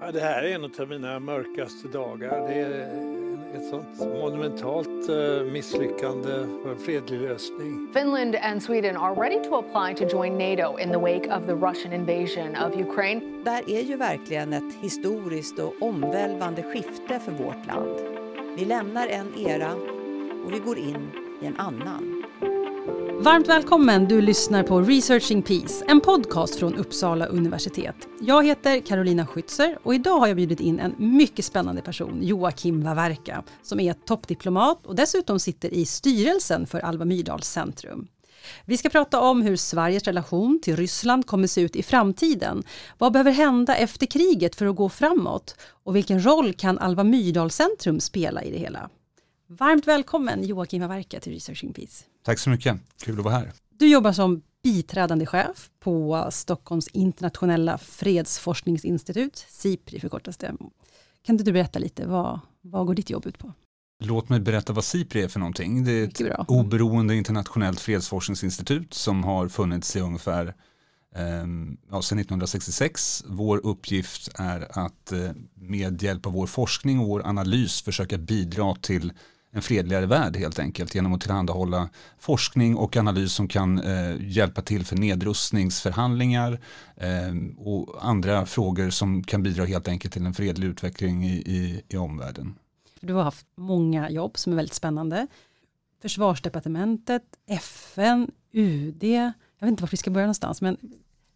Ja, det här är en av mina mörkaste dagar. Det är ett sånt monumentalt eh, misslyckande för en fredlig lösning. Finland and Sweden are ready to apply to join NATO in the wake of the Russian invasion of Ukraine. Det här är ju verkligen ett historiskt och omvälvande skifte för vårt land. Vi lämnar en era och vi går in i en annan. Varmt välkommen, du lyssnar på Researching Peace, en podcast från Uppsala universitet. Jag heter Carolina Schützer och idag har jag bjudit in en mycket spännande person, Joakim Wawerka, som är toppdiplomat och dessutom sitter i styrelsen för Alva Myrdals centrum. Vi ska prata om hur Sveriges relation till Ryssland kommer se ut i framtiden. Vad behöver hända efter kriget för att gå framåt? Och vilken roll kan Alva Myrdal centrum spela i det hela? Varmt välkommen Joakim Wawerka till Researching Peace. Tack så mycket, kul att vara här. Du jobbar som biträdande chef på Stockholms internationella fredsforskningsinstitut, SIPRI förkortas det. Kan inte du berätta lite, vad, vad går ditt jobb ut på? Låt mig berätta vad SIPRI är för någonting. Det är ett oberoende internationellt fredsforskningsinstitut som har funnits i ungefär ehm, ja, sedan 1966. Vår uppgift är att eh, med hjälp av vår forskning och vår analys försöka bidra till en fredligare värld helt enkelt genom att tillhandahålla forskning och analys som kan eh, hjälpa till för nedrustningsförhandlingar eh, och andra frågor som kan bidra helt enkelt till en fredlig utveckling i, i, i omvärlden. Du har haft många jobb som är väldigt spännande. Försvarsdepartementet, FN, UD, jag vet inte var vi ska börja någonstans, men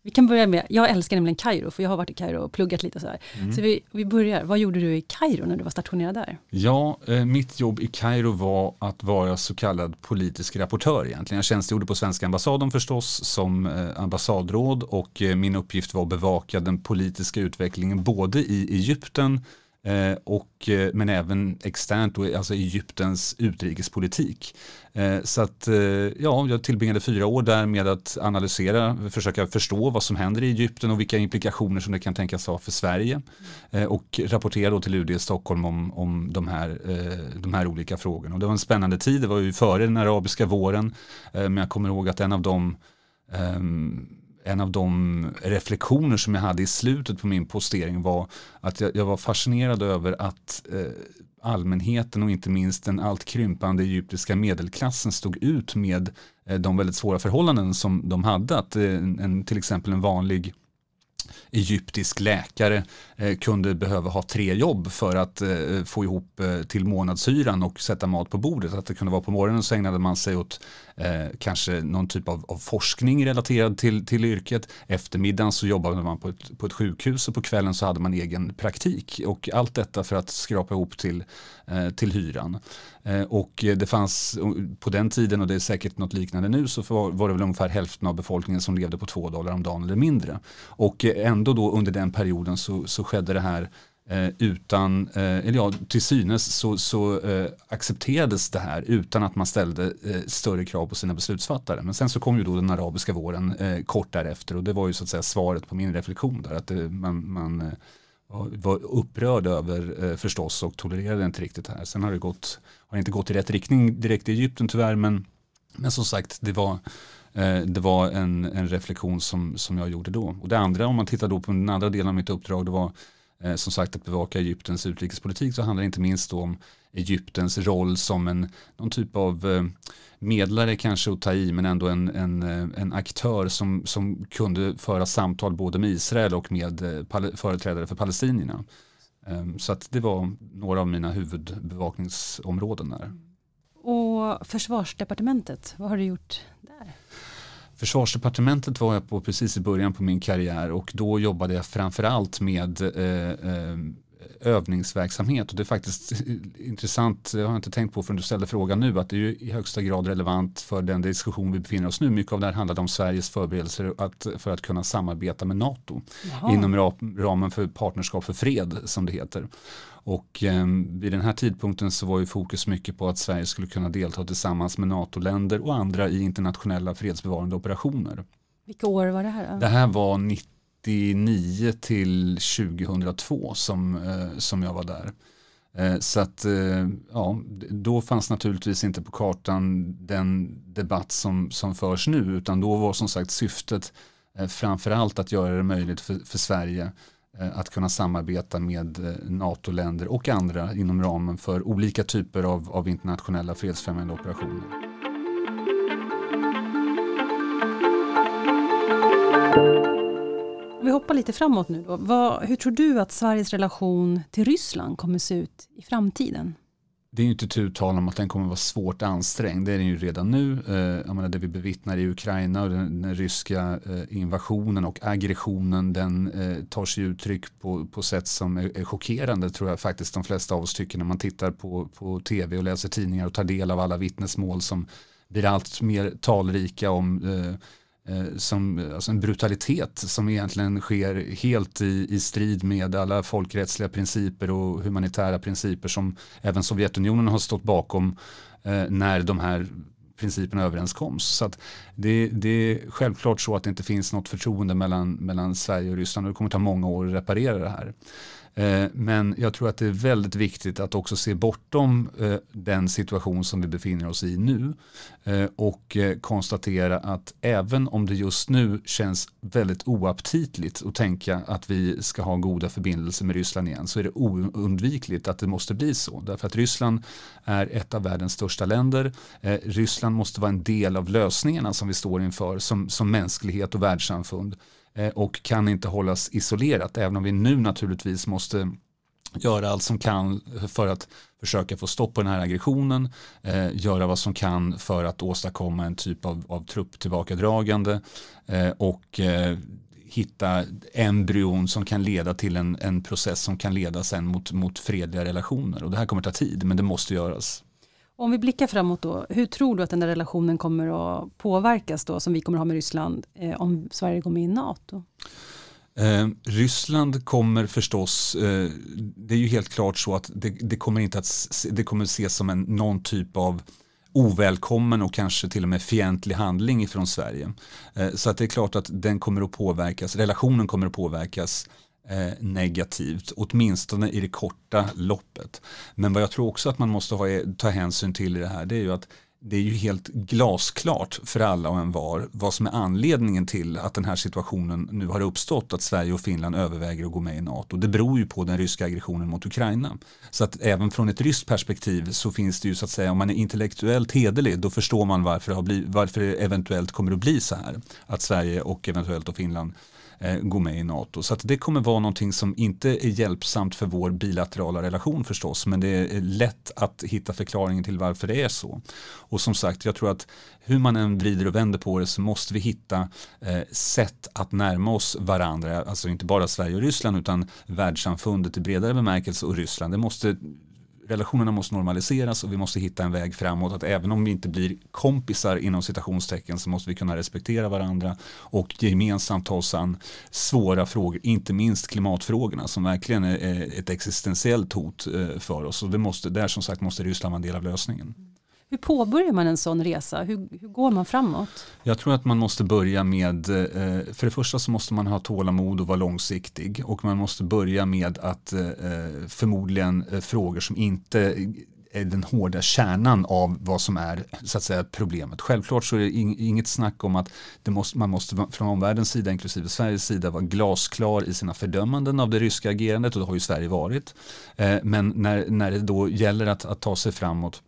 vi kan börja med, jag älskar nämligen Kairo, för jag har varit i Kairo och pluggat lite och sådär. Mm. Så vi, vi börjar, vad gjorde du i Kairo när du var stationerad där? Ja, eh, mitt jobb i Kairo var att vara så kallad politisk rapportör egentligen. Jag tjänstgjorde på svenska ambassaden förstås som eh, ambassadråd och eh, min uppgift var att bevaka den politiska utvecklingen både i Egypten Eh, och, eh, men även externt, då, alltså Egyptens utrikespolitik. Eh, så att eh, ja, jag tillbringade fyra år där med att analysera, försöka förstå vad som händer i Egypten och vilka implikationer som det kan tänkas ha för Sverige. Eh, och rapportera då till UD i Stockholm om, om de, här, de här olika frågorna. Och det var en spännande tid, det var ju före den arabiska våren, men jag kommer ihåg att en av de um, ehm, en av de reflektioner som jag hade i slutet på min postering var att jag, jag var fascinerad över att eh, allmänheten och inte minst den allt krympande egyptiska medelklassen stod ut med eh, de väldigt svåra förhållanden som de hade. Att eh, en, till exempel en vanlig egyptisk läkare eh, kunde behöva ha tre jobb för att eh, få ihop eh, till månadshyran och sätta mat på bordet. Att det kunde vara på morgonen så ägnade man sig åt kanske någon typ av, av, forskning relaterad till, till yrket. Eftermiddagen så jobbade man på ett, på ett sjukhus och på kvällen så hade man egen praktik. Och allt detta för att skrapa ihop till, till hyran. Eh, och det fanns på den tiden, och det är säkert något liknande nu, så var det väl ungefär hälften av befolkningen som levde på två dollar om dagen eller mindre. Och eh, ändå då under den perioden så, så skedde det här eh, utan, eh, eller ja, till synes så, så eh, accepterades det här utan att man ställde större krav på sina beslutsfattare. Men sen så kom ju då den arabiska våren kort därefter och det var ju så att säga svaret på min reflektion där. Att man, man var upprörd över eh, förstås och tolererade inte riktigt det här. Sen har det gått, har inte gått i rätt riktning direkt i Egypten tyvärr men, men som sagt det var Eh, det var en, en reflektion som, som jag gjorde då. Och det andra, om man tittar då på den andra delen av mitt uppdrag, det var eh, Eh, som sagt att bevaka Egyptens utrikespolitik så handlar det inte minst om Egyptens roll som en någon typ av eh, medlare kanske att ta i men ändå en, en, eh, en aktör som, som kunde föra samtal både med Israel och med företrädare för palestinierna. Ehm, så att det var några av mina huvudbevakningsområden där. Och försvarsdepartementet, vad har du gjort där? Försvarsdepartementet var jag på precis i början på min karriär och då jobbade jag framförallt med eh, eh, övningsverksamhet och det är faktiskt intressant, jag har inte tänkt på förrän du ställde frågan nu, att det är ju i högsta grad relevant för den diskussion vi befinner oss nu. Mycket av det här handlade om Sveriges förberedelser att, för att kunna samarbeta med NATO Jaha. inom ramen för partnerskap för fred som det heter. Och eh, vid den här tidpunkten så var ju fokus mycket på att Sverige skulle kunna delta tillsammans med NATO-länder och andra i internationella fredsbevarande operationer. Vilka år var det här? Då? Det här var 99 till 2002 som, eh, som jag var där. Eh, så att eh, ja, då fanns naturligtvis inte på kartan den debatt som, som förs nu utan då var som sagt syftet framförallt att göra det möjligt för, för Sverige att kunna samarbeta med NATO-länder och andra inom ramen för olika typer av, av internationella fredsfrämjande operationer. Vi hoppar lite framåt nu då. Vad, hur tror du att Sveriges relation till Ryssland kommer se ut i framtiden? det är ju inte tu tal om att den kommer vara svårt ansträngd. Det är den ju redan nu. Eh, jag menar, det vi bevittnar i Ukraina och den, den ryska eh, invasionen och aggressionen den eh, tar sig uttryck på, på sätt som är, är chockerande tror jag faktiskt de flesta av oss tycker när man tittar på, på tv och läser tidningar och tar del av alla vittnesmål som blir allt mer talrika om Eh, Eh, som alltså en brutalitet som egentligen sker helt i, i strid med alla folkrättsliga principer och humanitära principer som även Sovjetunionen har stått bakom eh, när de här principerna överenskoms. Så att det, det, är självklart så att det inte finns något förtroende mellan, mellan Sverige och Ryssland och det kommer ta många år att reparera det här. Eh, men jag tror att det är väldigt viktigt att också se bortom eh, den situation som vi befinner oss i nu eh, och konstatera att även om det just nu känns väldigt oaptitligt att tänka att vi ska ha goda förbindelser med Ryssland igen så är det oundvikligt att det måste bli så. Därför att Ryssland är ett av världens största länder. Ryssland måste vara en del av lösningarna som vi står inför som, som mänsklighet och världssamfund. Eh, och kan inte hållas isolerat även om vi nu naturligtvis måste göra allt som kan för att försöka få stopp på den här aggressionen, eh, göra vad som kan för att åstadkomma en typ av, av trupptillbakadragande eh, och eh, hitta embryon som kan leda till en, en process som kan leda sen mot, mot fredliga relationer. Och det här kommer ta tid, men det måste göras. Om vi blickar framåt då, hur tror du att den där relationen kommer att påverkas då, som vi kommer att ha med Ryssland, eh, om Sverige går med i NATO? Eh, Ryssland kommer förstås, eh, det är ju helt klart så att det, det kommer inte att det kommer ses som en, någon typ av ovälkommen och kanske till och med fientlig handling ifrån Sverige. Eh, så att det är klart att den kommer att påverkas, relationen kommer att påverkas eh, negativt, åtminstone i det korta loppet. Men vad jag tror också att man måste ha, ta hänsyn till i det här, det är ju att det är ju helt glasklart för alla och en var vad som är anledningen till att den här situationen nu har uppstått att Sverige och Finland överväger att gå med i NATO. Det beror ju på den ryska aggressionen mot Ukraina. Så att även från ett ryskt perspektiv så finns det ju så att säga om man är intellektuellt hederlig då förstår man varför det, har blivit, varför det eventuellt kommer att bli så här. Att Sverige och eventuellt och Finland eh, gå med i NATO. Så att det kommer vara någonting som inte är hjälpsamt för vår bilaterala relation förstås, men det är lätt att hitta förklaringen till varför det är så. Och som sagt, jag tror att hur man än vrider och vänder på det så måste vi hitta eh, sätt att närma oss varandra, alltså inte bara Sverige och Ryssland utan världssamfundet i bredare bemärkelse och Ryssland. Det måste relationerna måste normaliseras och vi måste hitta en väg framåt. Att även om vi inte blir kompisar inom citationstecken så måste vi kunna respektera varandra och gemensamt ta oss an svåra frågor, inte minst klimatfrågorna som verkligen är ett existentiellt hot eh, för oss. Och det måste, där som sagt måste Ryssland vara en del av lösningen. Hur påbörjar man en sån resa? Hur, hur, går man framåt? Jag tror att man måste börja med, eh, för det första så måste man ha tålamod och vara långsiktig och man måste börja med att eh, eh, förmodligen frågor som inte är den hårda kärnan av vad som är så att säga, problemet. Självklart så är det inget snack om att måste, man måste från omvärldens sida, inklusive Sveriges sida, vara glasklar i sina fördömanden av det ryska agerandet och det har ju Sverige varit. Men när, när det då gäller att, att ta sig framåt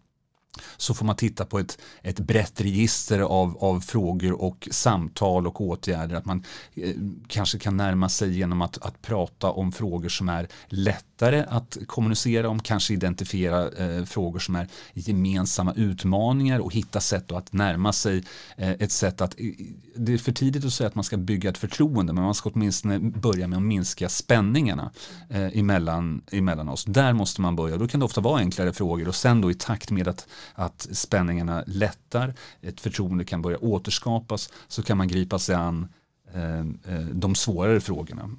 så får man titta på ett, ett brett register av, av frågor och samtal och åtgärder. Att man eh, kanske kan närma sig genom att, att prata om frågor som är lättare att kommunicera om, kanske identifiera eh, frågor som är gemensamma utmaningar och hitta sätt att närma sig eh, ett sätt att, det är för tidigt att säga att man ska bygga ett förtroende men man ska åtminstone börja med att minska spänningarna eh, emellan, emellan oss. Där måste man börja, då kan det ofta vara enklare frågor och sen då i takt med att att spänningarna lättar, ett förtroende kan börja återskapas, så kan man gripa sig an eh, eh, de svårare frågorna.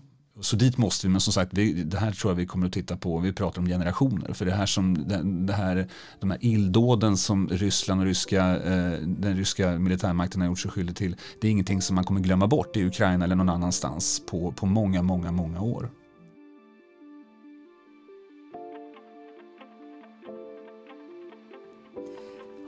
Så dit måste vi, men som sagt, vi, det här tror jag vi kommer att titta på, vi pratar om generationer, för det här som, det här, de här illdåden som Ryssland och ryska, eh, den ryska militärmakten har gjort sig skyldig till, det är ingenting som man kommer glömma bort i Ukraina eller någon annanstans på, på många, många, många år.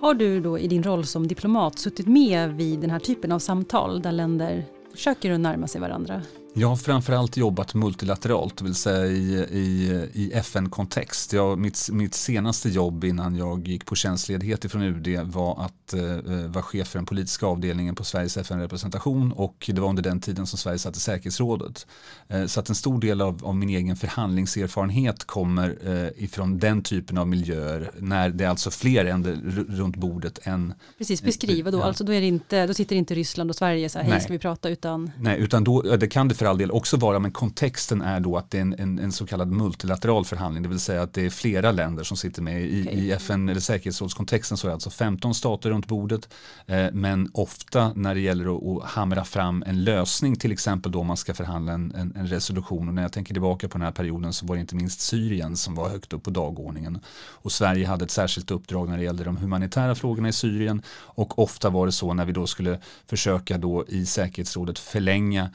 Har du då i din roll som diplomat suttit med vid den här typen av samtal där länder försöker att närma sig varandra? Jag har framförallt jobbat multilateralt, det vill säga i, i, i FN-kontext. Mitt, mitt senaste jobb innan jag gick på tjänstledighet från UD var att eh, vara chef för den politiska avdelningen på Sveriges FN-representation och det var under den tiden som Sverige satt i säkerhetsrådet. Eh, så att en stor del av, av min egen förhandlingserfarenhet kommer eh, ifrån den typen av miljöer när det är alltså fler än runt bordet än... Precis, beskriva då, ja. alltså då, är inte, då sitter inte Ryssland och Sverige så här, hej ska vi prata utan... Nej, utan då, det kan det för all del också vara, men kontexten är då att det är en, en, en, så kallad multilateral förhandling, det vill säga att det är flera länder som sitter med. I, okay. i FN eller säkerhetsrådskontexten så är det alltså 15 stater runt bordet, eh, men ofta när det gäller att, att hamra fram en lösning, till exempel då man ska förhandla en, en, en, resolution, och när jag tänker tillbaka på den här perioden så var det inte minst Syrien som var högt upp på dagordningen. Och Sverige hade ett särskilt uppdrag när det gällde de humanitära frågorna i Syrien, och ofta var det så när vi då skulle försöka då i säkerhetsrådet förlänga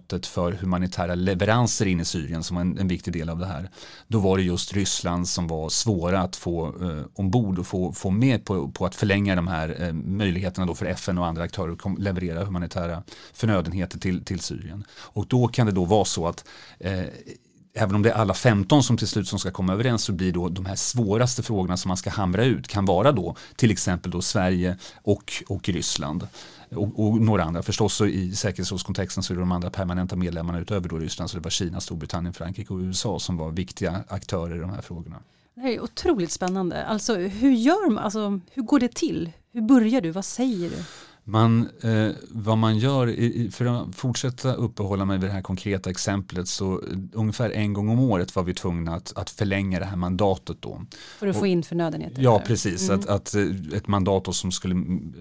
mandatet för humanitära leveranser in i Syrien som var en, en viktig del av det här. Då var det just Ryssland som var svåra att få eh, ombord och få, få med på, på att förlänga de här eh, möjligheterna då för FN och andra aktörer att leverera humanitära förnödenheter till, till Syrien. Och då kan det då vara så att eh, även om det är alla 15 som till slut som ska komma överens så blir då de här svåraste frågorna som man ska hamra ut kan vara då till exempel då Sverige och, och Ryssland och, och, några andra. Förstås så i säkerhetsrådskontexten så är det de andra permanenta medlemmarna utöver då Ryssland så det var Kina, Storbritannien, Frankrike och USA som var viktiga aktörer i de här frågorna. Det här är otroligt spännande. Alltså hur gör man, alltså, hur går det till? Hur börjar du? Vad säger du? Man, eh, vad man gör, för att fortsätta uppehålla mig vid det här konkreta exemplet så ungefär en gång om året var vi tvungna att, att förlänga det här mandatet då. För att få in förnödenheter? Ja, precis. Mm. Att, att, eh, ett mandat som skulle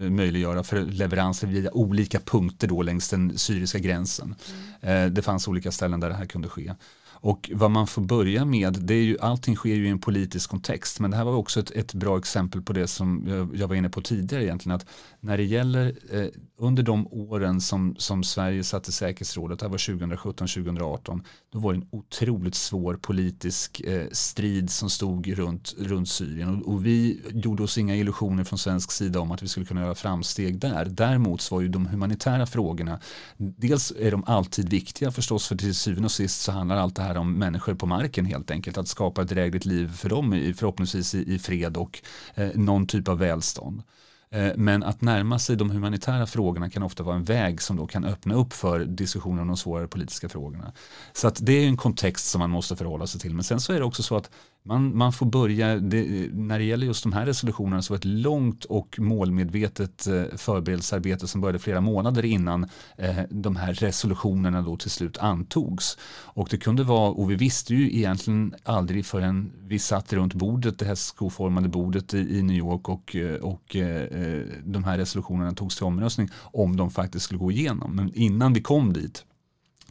möjliggöra för leveranser via olika punkter då längs den syriska gränsen. Mm. Eh, det fanns olika ställen där det här kunde ske. Och vad man får börja med, det är ju, allting sker ju i en politisk kontext, men det här var också ett, ett bra exempel på det som jag, jag, var inne på tidigare egentligen, att när det gäller eh, under de åren som, som Sverige satt i säkerhetsrådet, det här var 2017-2018, då var det en otroligt svår politisk eh, strid som stod runt, runt Syrien och, och, vi gjorde oss inga illusioner från svensk sida om att vi skulle kunna göra framsteg där. Däremot så var ju de humanitära frågorna, dels är de alltid viktiga förstås, för till syvende och sist så handlar allt det här om människor på marken helt enkelt, att skapa ett drägligt liv för dem, förhoppningsvis i, i fred och eh, någon typ av välstånd. Eh, men att närma sig de humanitära frågorna kan ofta vara en väg som då kan öppna upp för diskussioner om de svårare politiska frågorna. Så att det är en kontext som man måste förhålla sig till. Men sen så är det också så att man, man får börja, det, när det gäller just de här resolutionerna så var det ett långt och målmedvetet eh, förberedelsearbete som började flera månader innan eh, de här resolutionerna då till slut antogs. Och det kunde vara, och vi visste ju egentligen aldrig förrän vi satt runt bordet, det här skoformade bordet i, i New York och, eh, och eh, eh, de här resolutionerna togs till omröstning om de faktiskt skulle gå igenom. Men innan vi kom dit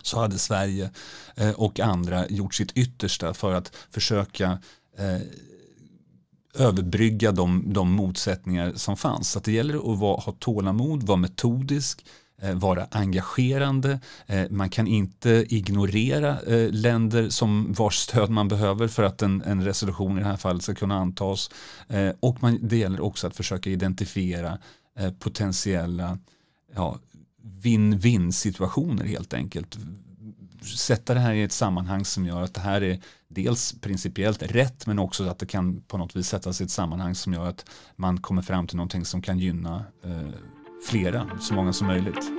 så hade Sverige eh, och andra gjort sitt yttersta för att försöka eh, överbrygga de, de motsättningar som fanns. Så det gäller att vara, ha tålamod, vara metodisk, eh, vara engagerande. Man kan inte ignorera länder som vars stöd man behöver för att en, en resolution i det här fallet ska kunna antas. Och man, det gäller också att försöka identifiera potentiella ja, win-win situationer helt enkelt. Sätta det här i ett sammanhang som gör att det här är dels principiellt rätt men också att det kan på något vis sättas i ett sammanhang som gör att man kommer fram till någonting som kan gynna eh, flera, så många som möjligt.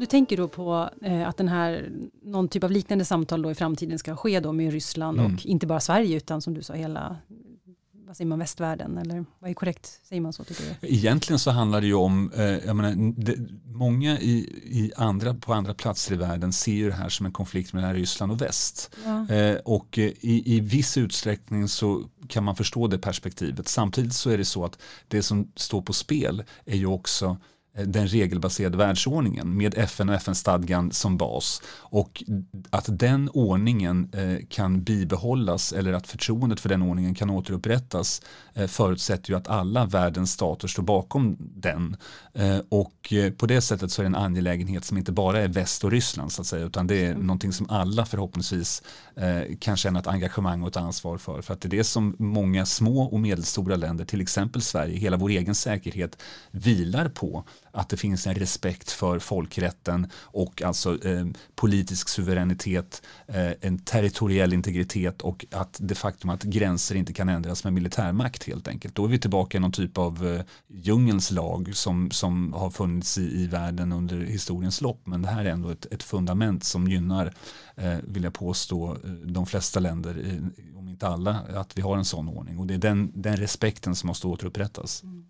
Du tänker då på eh, att den här, någon typ av liknande samtal då i framtiden ska ske då med Ryssland mm. och inte bara Sverige utan som du sa hela vad säger man, västvärlden? Eller vad är korrekt, säger man så tycker du? Egentligen så handlar det ju om, eh, jag menar, det, många i, i andra, på andra platser i världen ser ju det här som en konflikt mellan Ryssland och väst. Ja. Eh, och eh, i, i viss utsträckning så kan man förstå det perspektivet. Samtidigt så är det så att det som står på spel är ju också den regelbaserade världsordningen med FN och FN-stadgan som bas. Och att den ordningen eh, kan bibehållas eller att förtroendet för den ordningen kan återupprättas eh, förutsätter ju att alla världens stater står bakom den. Och på det sättet så är det en angelägenhet som inte bara är väst och Ryssland så att säga utan det är mm. någonting som alla förhoppningsvis kan känna ett engagemang och ett ansvar för. För att det är det som många små och medelstora länder, till exempel Sverige, hela vår egen säkerhet vilar på att det finns en respekt för folkrätten och alltså eh, politisk suveränitet, eh, en territoriell integritet och att det faktum att gränser inte kan ändras med militärmakt helt enkelt. Då är vi tillbaka i någon typ av eh, djungelns lag som, som har funnits i, i världen under historiens lopp. Men det här är ändå ett, ett fundament som gynnar, eh, vill jag påstå, eh, de flesta länder, om inte alla, att vi har en sån ordning. Och det är den, den respekten som måste återupprättas. Mm.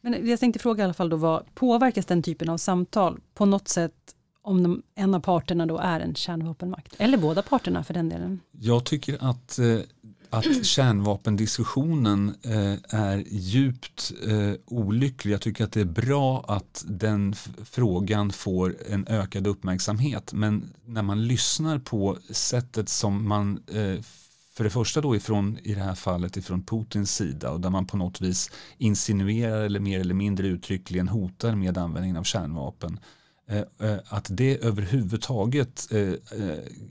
Men jag tänkte fråga i alla fall då, vad påverkas den typen av samtal på något sätt om de, en av parterna då är en kärnvapenmakt? Eller båda parterna för den delen? Jag tycker att, eh, att kärnvapendiskussionen eh, är djupt eh, olycklig. Jag tycker att det är bra att den frågan får en ökad uppmärksamhet. Men när man lyssnar på sättet som man för det första då ifrån, i det här fallet ifrån Putins sida och där man på något vis insinuerar eller mer eller mindre uttryckligen hotar med användningen av kärnvapen. Eh, eh, att det överhuvudtaget eh,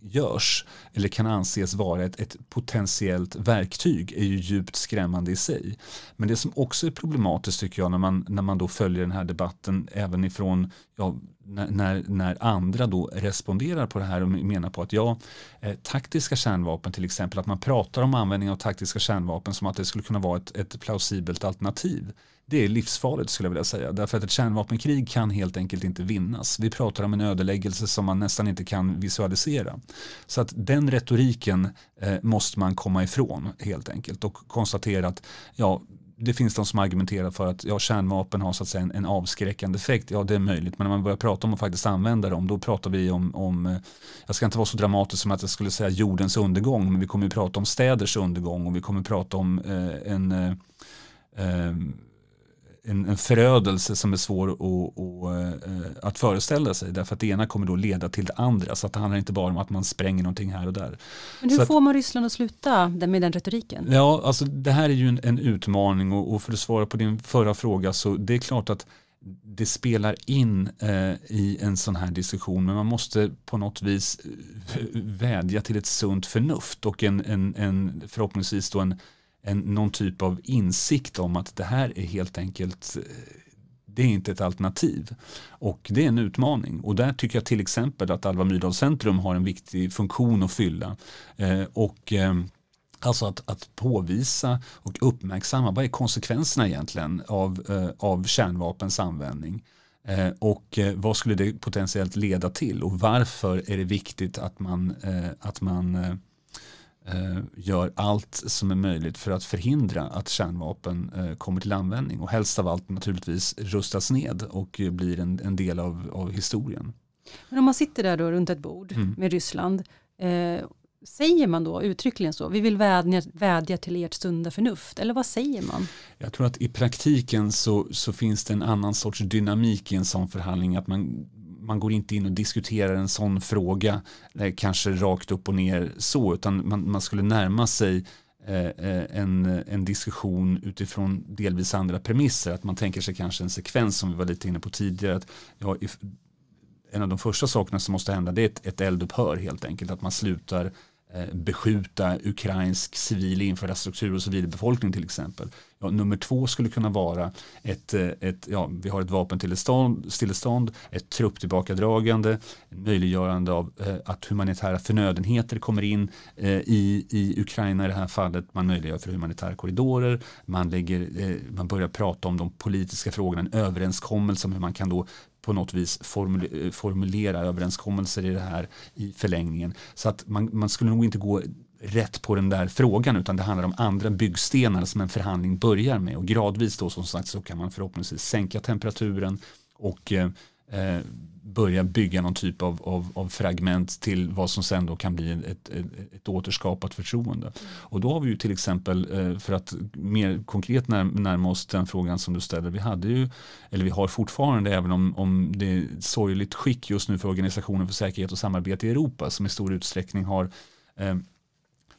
görs eller kan anses vara ett, ett potentiellt verktyg är ju djupt skrämmande i sig. Men det som också är problematiskt tycker jag när man, när man då följer den här debatten även ifrån ja, när, när andra då responderar på det här och menar på att ja, eh, taktiska kärnvapen till exempel, att man pratar om användning av taktiska kärnvapen som att det skulle kunna vara ett, ett plausibelt alternativ. Det är livsfarligt skulle jag vilja säga, därför att ett kärnvapenkrig kan helt enkelt inte vinnas. Vi pratar om en ödeläggelse som man nästan inte kan visualisera. Så att den retoriken eh, måste man komma ifrån helt enkelt och konstatera att ja, det finns de som argumenterar för att ja, kärnvapen har så att säga en, en, avskräckande effekt. Ja, det är möjligt. Men när man börjar prata om att faktiskt använda dem, då pratar vi om, om eh, jag ska inte vara så dramatisk som att jag skulle säga jordens undergång, men vi kommer att prata om städers undergång och vi kommer att prata om eh, en eh, eh en, en förödelse som är svår att, att, eh, att föreställa sig. Därför att det ena kommer då leda till det andra. Så att det handlar inte bara om att man spränger någonting här och där. Men hur så får man Ryssland att sluta med den retoriken? Ja, alltså det här är ju en, en utmaning och, och, för att svara på din förra fråga så det är klart att det spelar in eh, i en sån här diskussion men man måste på något vis eh, vädja till ett sunt förnuft och en, en, en förhoppningsvis då en en, någon typ av insikt om att det här är helt enkelt eh, det är inte ett alternativ. Och det är en utmaning. Och där tycker jag till exempel att Alva Myrdal Centrum har en viktig funktion att fylla. Eh, och eh, Alltså att, att påvisa och uppmärksamma vad är konsekvenserna egentligen av, eh, av kärnvapens användning. Eh, och eh, vad skulle det potentiellt leda till och varför är det viktigt att man, eh, att man Eh, gör allt som är möjligt för att förhindra att kärnvapen eh, kommer till användning och helst av allt naturligtvis rustas ned och blir en, en del av, av historien. Men om man sitter där då runt ett bord mm. med Ryssland, eh, säger man då uttryckligen så? Vi vill vädja, vädja till ert sunda förnuft, eller vad säger man? Jag tror att i praktiken så, så finns det en annan sorts dynamik i en sån förhandling, att man man går inte in och diskuterar en sån fråga eh, kanske rakt upp och ner så utan man, man skulle närma sig eh, eh, en, en diskussion utifrån delvis andra premisser. Att man tänker sig kanske en sekvens som vi var lite inne på tidigare. Att, ja, if, en av de första sakerna som måste hända det är ett, ett eldupphör helt enkelt. Att man slutar Eh, Eh, beskjuta ukrainsk civil infrastruktur och civilbefolkning till exempel. Ja, nummer två skulle kunna vara ett, eh, ett ja, vi har ett vapenstillestånd, ett trupptillbakadragande, möjliggörande av eh, att humanitära förnödenheter kommer in eh, i, i Ukraina i det här fallet. Man möjliggör för humanitära korridorer, man, lägger, eh, man börjar prata om de politiska frågorna, en överenskommelse om hur man kan då på något vis formulera överenskommelser i det här i förlängningen. Så att man, man skulle nog inte gå rätt på den där frågan utan det handlar om andra byggstenar som en förhandling börjar med och gradvis då som sagt så kan man förhoppningsvis sänka temperaturen och eh, eh börja bygga någon typ av, av, av, fragment till vad som sen då kan bli ett, ett, ett återskapat förtroende. Och då har vi ju till exempel, eh, för att mer konkret närma oss den frågan som du ställer, vi hade ju, eller vi har fortfarande, även om, om det är sorgligt skick just nu för Organisationen för säkerhet och samarbete i Europa, som i stor utsträckning har eh,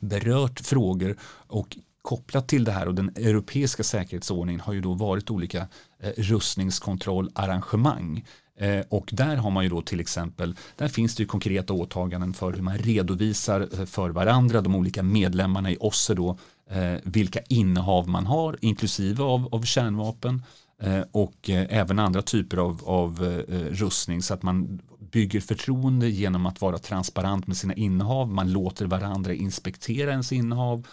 berört frågor och kopplat till det här och den europeiska säkerhetsordningen har ju då varit olika eh, rustningskontrollarrangemang. Eh, och där har man ju då till exempel, där finns det ju konkreta åtaganden för hur man redovisar eh, för varandra, de olika medlemmarna i OSSE då, eh, vilka innehav man har, inklusive av, av kärnvapen och även andra typer av, av rustning så att man bygger förtroende genom att vara transparent med sina innehav, man låter varandra inspektera ens innehav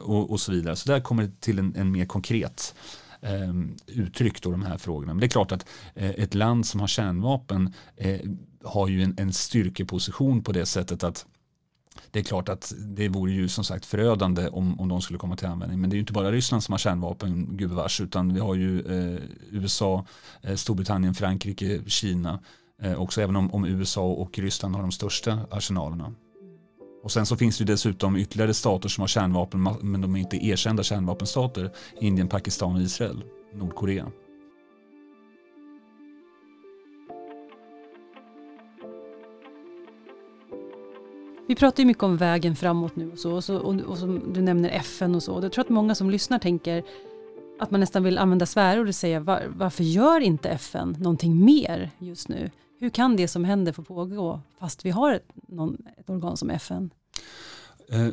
och, och så vidare. Så där kommer det till en, en mer konkret eh, uttryck då de här frågorna. Men det är klart att eh, ett land som har kärnvapen eh, har ju en, en styrkeposition på det sättet att det är klart att det vore ju som sagt förödande om, om de skulle komma till användning. Men det är ju inte bara Ryssland som har kärnvapen, gubevars, utan vi har ju eh, USA, eh, Storbritannien, Frankrike, Kina. Eh, också även om, om, USA och Ryssland har de största arsenalerna. Och sen så finns det dessutom ytterligare stater som har kärnvapen men de är inte erkända kärnvapenstater. Indien, Pakistan och Israel, Nordkorea. Vi pratar ju mycket om vägen framåt nu och så, och, så, och, och som du nämner FN och så. Jag tror att många som lyssnar tänker att man nästan vill använda svärord och säga var, varför gör inte FN någonting mer just nu? Hur kan det som händer få pågå fast vi har ett, någon, ett organ som FN? Eh,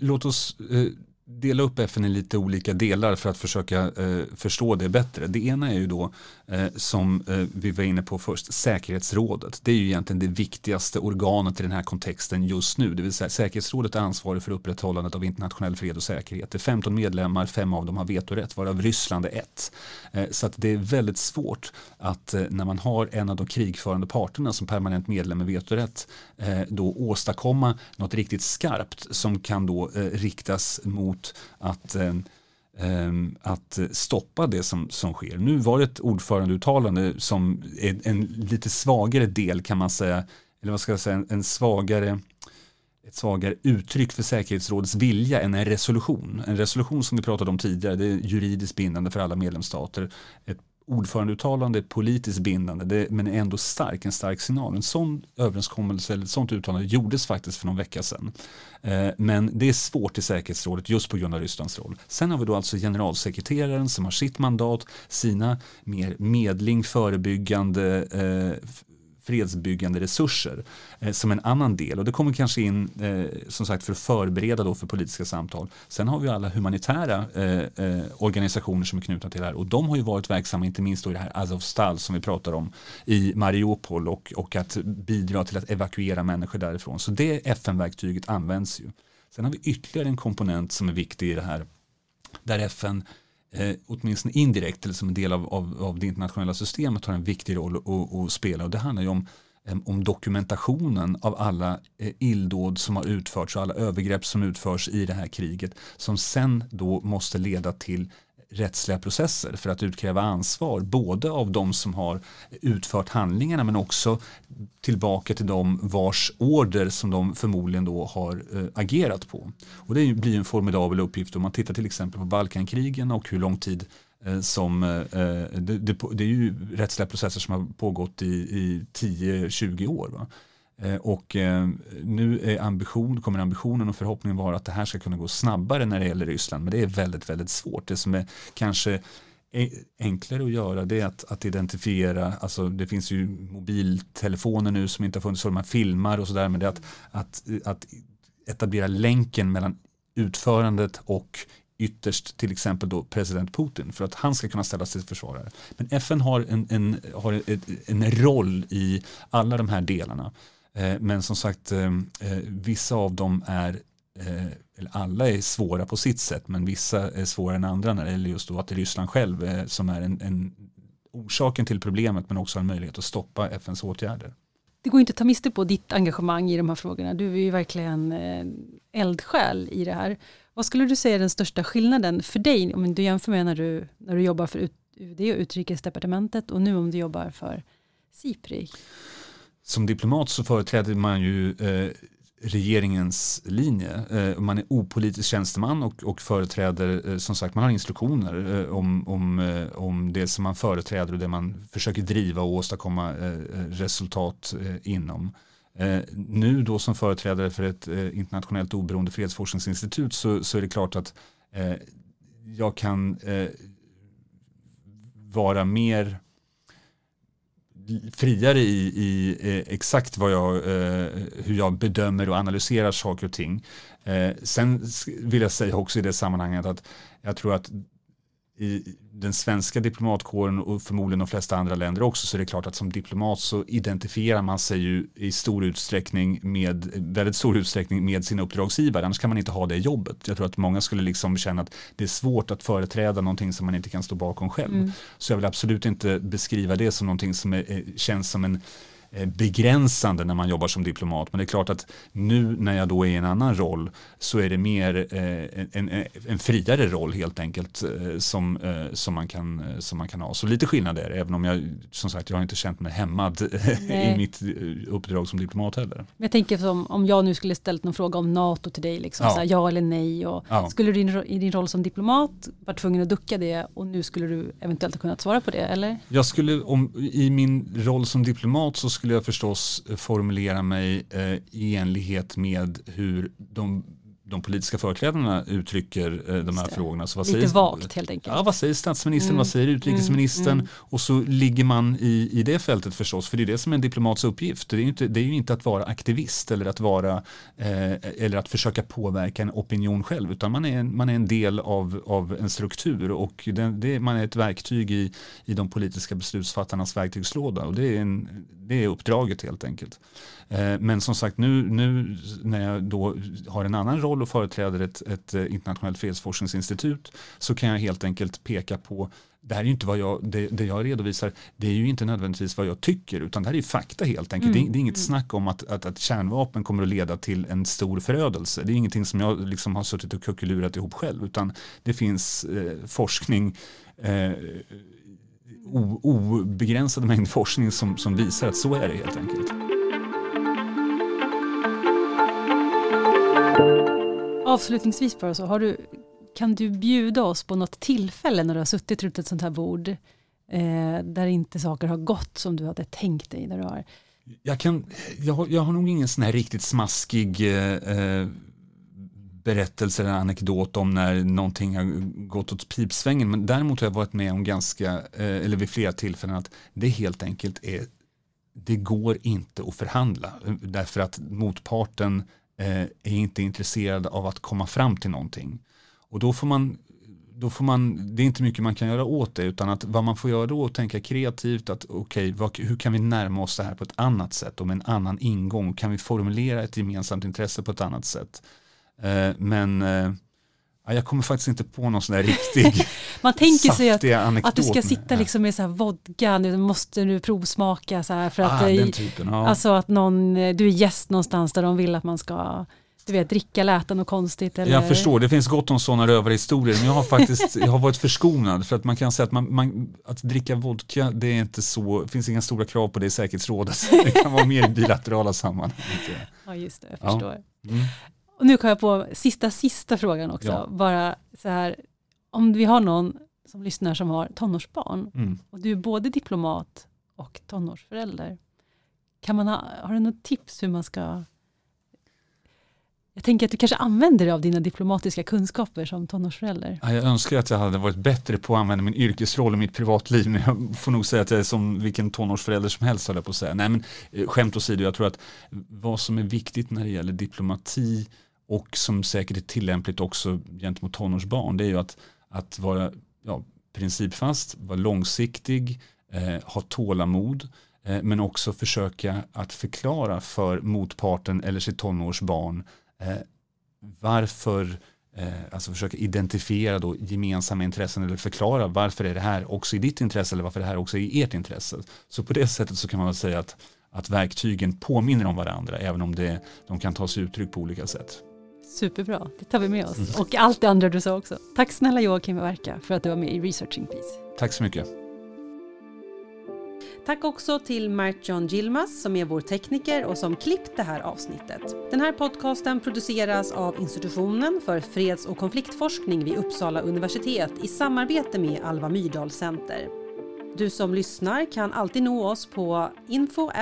låt oss eh, dela upp FN i lite olika delar för att försöka eh, förstå det bättre. Det ena är ju då eh, som eh, vi var inne på först, säkerhetsrådet. Det är ju egentligen det viktigaste organet i den här kontexten just nu. Det vill säga säkerhetsrådet är ansvarig för upprätthållandet av internationell fred och säkerhet. Det är 15 medlemmar, fem av dem har vetorätt, varav Ryssland är ett. Eh, så att det är väldigt svårt att eh, när man har en av de krigförande parterna som permanent medlem med vetorätt eh, då åstadkomma något riktigt skarpt som kan då eh, riktas mot att ehm, ehm, att stoppa det som, som sker. Nu var det ett ordförandeuttalande som är en lite svagare del kan man säga, eller vad ska jag säga, en, en svagare ett svagare uttryck för säkerhetsrådets vilja än en resolution. En resolution som vi pratade om tidigare, det är juridiskt bindande för alla medlemsstater. Ett ordförandeuttalande är politiskt bindande det, men är ändå stark, en stark signal. En sån överenskommelse eller ett sånt uttalande gjordes faktiskt för någon vecka sedan. Eh, men det är svårt i säkerhetsrådet just på grund av Rysslands roll. Sen har vi då alltså generalsekreteraren som har sitt mandat, sina mer medling, förebyggande eh, fredsbyggande resurser eh, som en annan del. Och det kommer kanske in eh, som sagt för att förbereda då för politiska samtal. Sen har vi alla humanitära eh, eh organisationer som är knutna till det här och de har ju varit verksamma inte minst då i det här Azovstal som vi pratar om i Mariupol och, och att bidra till att evakuera människor därifrån. Så det FN-verktyget används ju. Sen har vi ytterligare en komponent som är viktig i det här där FN eh, åtminstone indirekt eller som en del av, av, av det internationella systemet har en viktig roll att, spela. Och det handlar ju om eh, om dokumentationen av alla eh, illdåd som har utförts och alla övergrepp som utförs i det här kriget som sen då måste leda till rättsliga processer för att utkräva ansvar både av de som har utfört handlingarna men också tillbaka till de vars order som de förmodligen då har eh, agerat på. Och det blir en formidabel uppgift om man tittar till exempel på Balkankrigen och hur lång tid eh, som, eh, det, det, det, är ju rättsliga processer som har pågått i, i 10-20 år. Va? Eh, och eh, nu är ambition, kommer ambitionen och förhoppningen vara att det här ska kunna gå snabbare när det gäller Ryssland. Men det är väldigt, väldigt svårt. Det som är kanske e- enklare att göra det är att, att identifiera, alltså det finns ju mobiltelefoner nu som inte har funnits, så man filmar och sådär, men det är att, att, att etablera länken mellan utförandet och ytterst till exempel då president Putin för att han ska kunna ställa till försvarare. Men FN har en, en, har en roll i alla de här delarna. Eh, men som sagt, eh, eh, vissa av dem är, eller alla är svåra på sitt sätt, men vissa är svårare än andra när det gäller just då att det är Ryssland själv som är en, en orsaken till problemet men också en möjlighet att stoppa FNs åtgärder. Det går inte att ta miste på ditt engagemang i de här frågorna. Du är ju verkligen eldsjäl i det här. Vad skulle du säga är den största skillnaden för dig om du jämför med när du, när du jobbar för UD och Utrikesdepartementet och nu om du jobbar för SIPRI? Som diplomat så företräder man ju eh, regeringens linje. Eh, man är opolitisk tjänsteman och, och företräder, eh, som sagt, man har instruktioner eh, om, om, eh, om det som man företräder och det man försöker driva och åstadkomma eh, resultat inom. nu då som företrädare för ett internationellt oberoende fredsforskningsinstitut så, så är det klart att jag kan vara mer friare i, i eh, exakt vad jag, eh, hur jag bedömer och analyserar saker och ting. Eh, sen vill jag säga också i det sammanhanget att jag tror att i den svenska diplomatkåren och förmodligen de flesta andra länder också så är det klart att som diplomat så identifierar man sig ju i stor utsträckning med, väldigt stor utsträckning med sina uppdragsgivare, annars kan man inte ha det jobbet. Jag tror att många skulle liksom känna att det är svårt att företräda någonting som man inte kan stå bakom själv. Mm. Så jag vill absolut inte beskriva det som någonting som är, känns som en begränsande när man jobbar som diplomat. Men det är klart att nu när jag då är i en annan roll så är det mer eh, en, en, en friare roll helt enkelt eh, som, som, man kan, som man kan ha. Så lite skillnad är det, även om jag som sagt jag har inte känt mig hämmad i mitt uppdrag som diplomat heller. Men jag tänker som om jag nu skulle ställt någon fråga om NATO till dig, liksom, ja. Här, ja eller nej. Och ja. Skulle du i din roll som diplomat vara tvungen att ducka det och nu skulle du eventuellt ha kunnat svara på det eller? Jag skulle, om, i min roll som diplomat så skulle jag förstås eh, formulera mig eh, i enlighet med hur de de politiska företrädarna uttrycker eh, de här frågorna. Så vad Lite säger, vagt helt enkelt. Ja, vad säger statsministern, mm. vad säger utrikesministern? Mm. Mm. Och så ligger man i, i det fältet förstås, för det är det som är en diplomats uppgift. Det är ju inte, det är ju inte att vara aktivist eller att, vara, eh, eller att försöka påverka en opinion själv, utan man är, man är en del av, av en struktur och det, det, man är ett verktyg i, i de politiska beslutsfattarnas verktygslåda och det är, en, det är uppdraget helt enkelt. Eh, men som sagt nu, nu när jag då har en annan roll och företräder ett, ett eh, internationellt fredsforskningsinstitut så kan jag helt enkelt peka på det här är inte vad jag, det, det, jag redovisar, det är ju inte nödvändigtvis vad jag tycker, utan det här är fakta helt enkelt. Mm. Det, det, är inget mm. snack om att, att, att, kärnvapen kommer att leda till en stor förödelse. Det är ingenting som jag liksom har suttit och kuckelurat ihop själv, utan det finns eh, forskning, eh, obegränsad mängd forskning som, som visar att så är det helt enkelt. Avslutningsvis bara så, har du, kan du bjuda oss på något tillfälle när du har suttit runt ett sånt här bord eh, där inte saker har gått som du hade tänkt dig? Där du har... jag, kan, jag, har, jag har nog ingen sån här riktigt smaskig eh, eh, berättelse eller anekdot om när någonting har gått åt pipsvängen. Men däremot har jag varit med om ganska, eh, eller vid flera tillfällen att det helt enkelt är det går inte att förhandla eh, därför att motparten Eh, är inte intresserad av att komma fram till någonting. Och då får man då får man, det är inte mycket man kan göra åt det utan att vad man får göra då är att tänka kreativt att okej, okay, hur kan vi närma oss det här på ett annat sätt och med en annan ingång? Kan vi formulera ett gemensamt intresse på ett annat sätt? Eh, men eh, jag kommer faktiskt inte på någon sån där riktig Man tänker sig att, att du ska sitta liksom med så här vodka, nu måste du provsmaka så här för att, ah, den typen, ja. alltså att någon, du är gäst någonstans där de vill att man ska du vet, dricka läta något konstigt. Eller? Jag förstår, det finns gott om sådana rövarhistorier. Men jag har faktiskt jag har varit förskonad. För att man kan säga att, man, man, att dricka vodka, det är inte så, finns inga stora krav på det i säkerhetsrådet. Det kan vara mer bilaterala sammanhang. Ja, just det, jag förstår. Ja. Mm. Och nu kom jag på sista, sista frågan också. Ja. Bara så här, om vi har någon som lyssnar som har tonårsbarn mm. och du är både diplomat och tonårsförälder. Kan man ha, har du något tips hur man ska jag tänker att du kanske använder dig av dina diplomatiska kunskaper som tonårsförälder. Ja, jag önskar att jag hade varit bättre på att använda min yrkesroll i mitt privatliv, men jag får nog säga att jag är som vilken tonårsförälder som helst, höll jag på att säga. Nej, men eh, skämt åsido, jag tror att vad som är viktigt när det gäller diplomati och som säkert är tillämpligt också gentemot tonårsbarn, det är ju att, att vara ja, principfast, vara långsiktig, eh, ha tålamod, eh, men också försöka att förklara för motparten eller sitt tonårsbarn eh, varför eh, alltså försöka identifiera då gemensamma intressen eller förklara varför är det här också i ditt intresse eller varför det här också är i ert intresse. Så på det sättet så kan man väl säga att, att verktygen påminner om varandra även om det, de kan ta sig uttryck på olika sätt. Superbra, det tar vi med oss. Mm. Och allt det andra du sa också. Tack snälla Joakim Verka för att du var med i Researching Peace. Tack så mycket. Tack också till Mert John Gilmas som är vår tekniker och som klippt det här avsnittet. Den här podcasten produceras av Institutionen för freds och konfliktforskning vid Uppsala universitet i samarbete med Alva Myrdal Center. Du som lyssnar kan alltid nå oss på info.pcr.uu.se.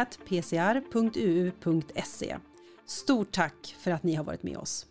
Stort tack för att ni har varit med oss.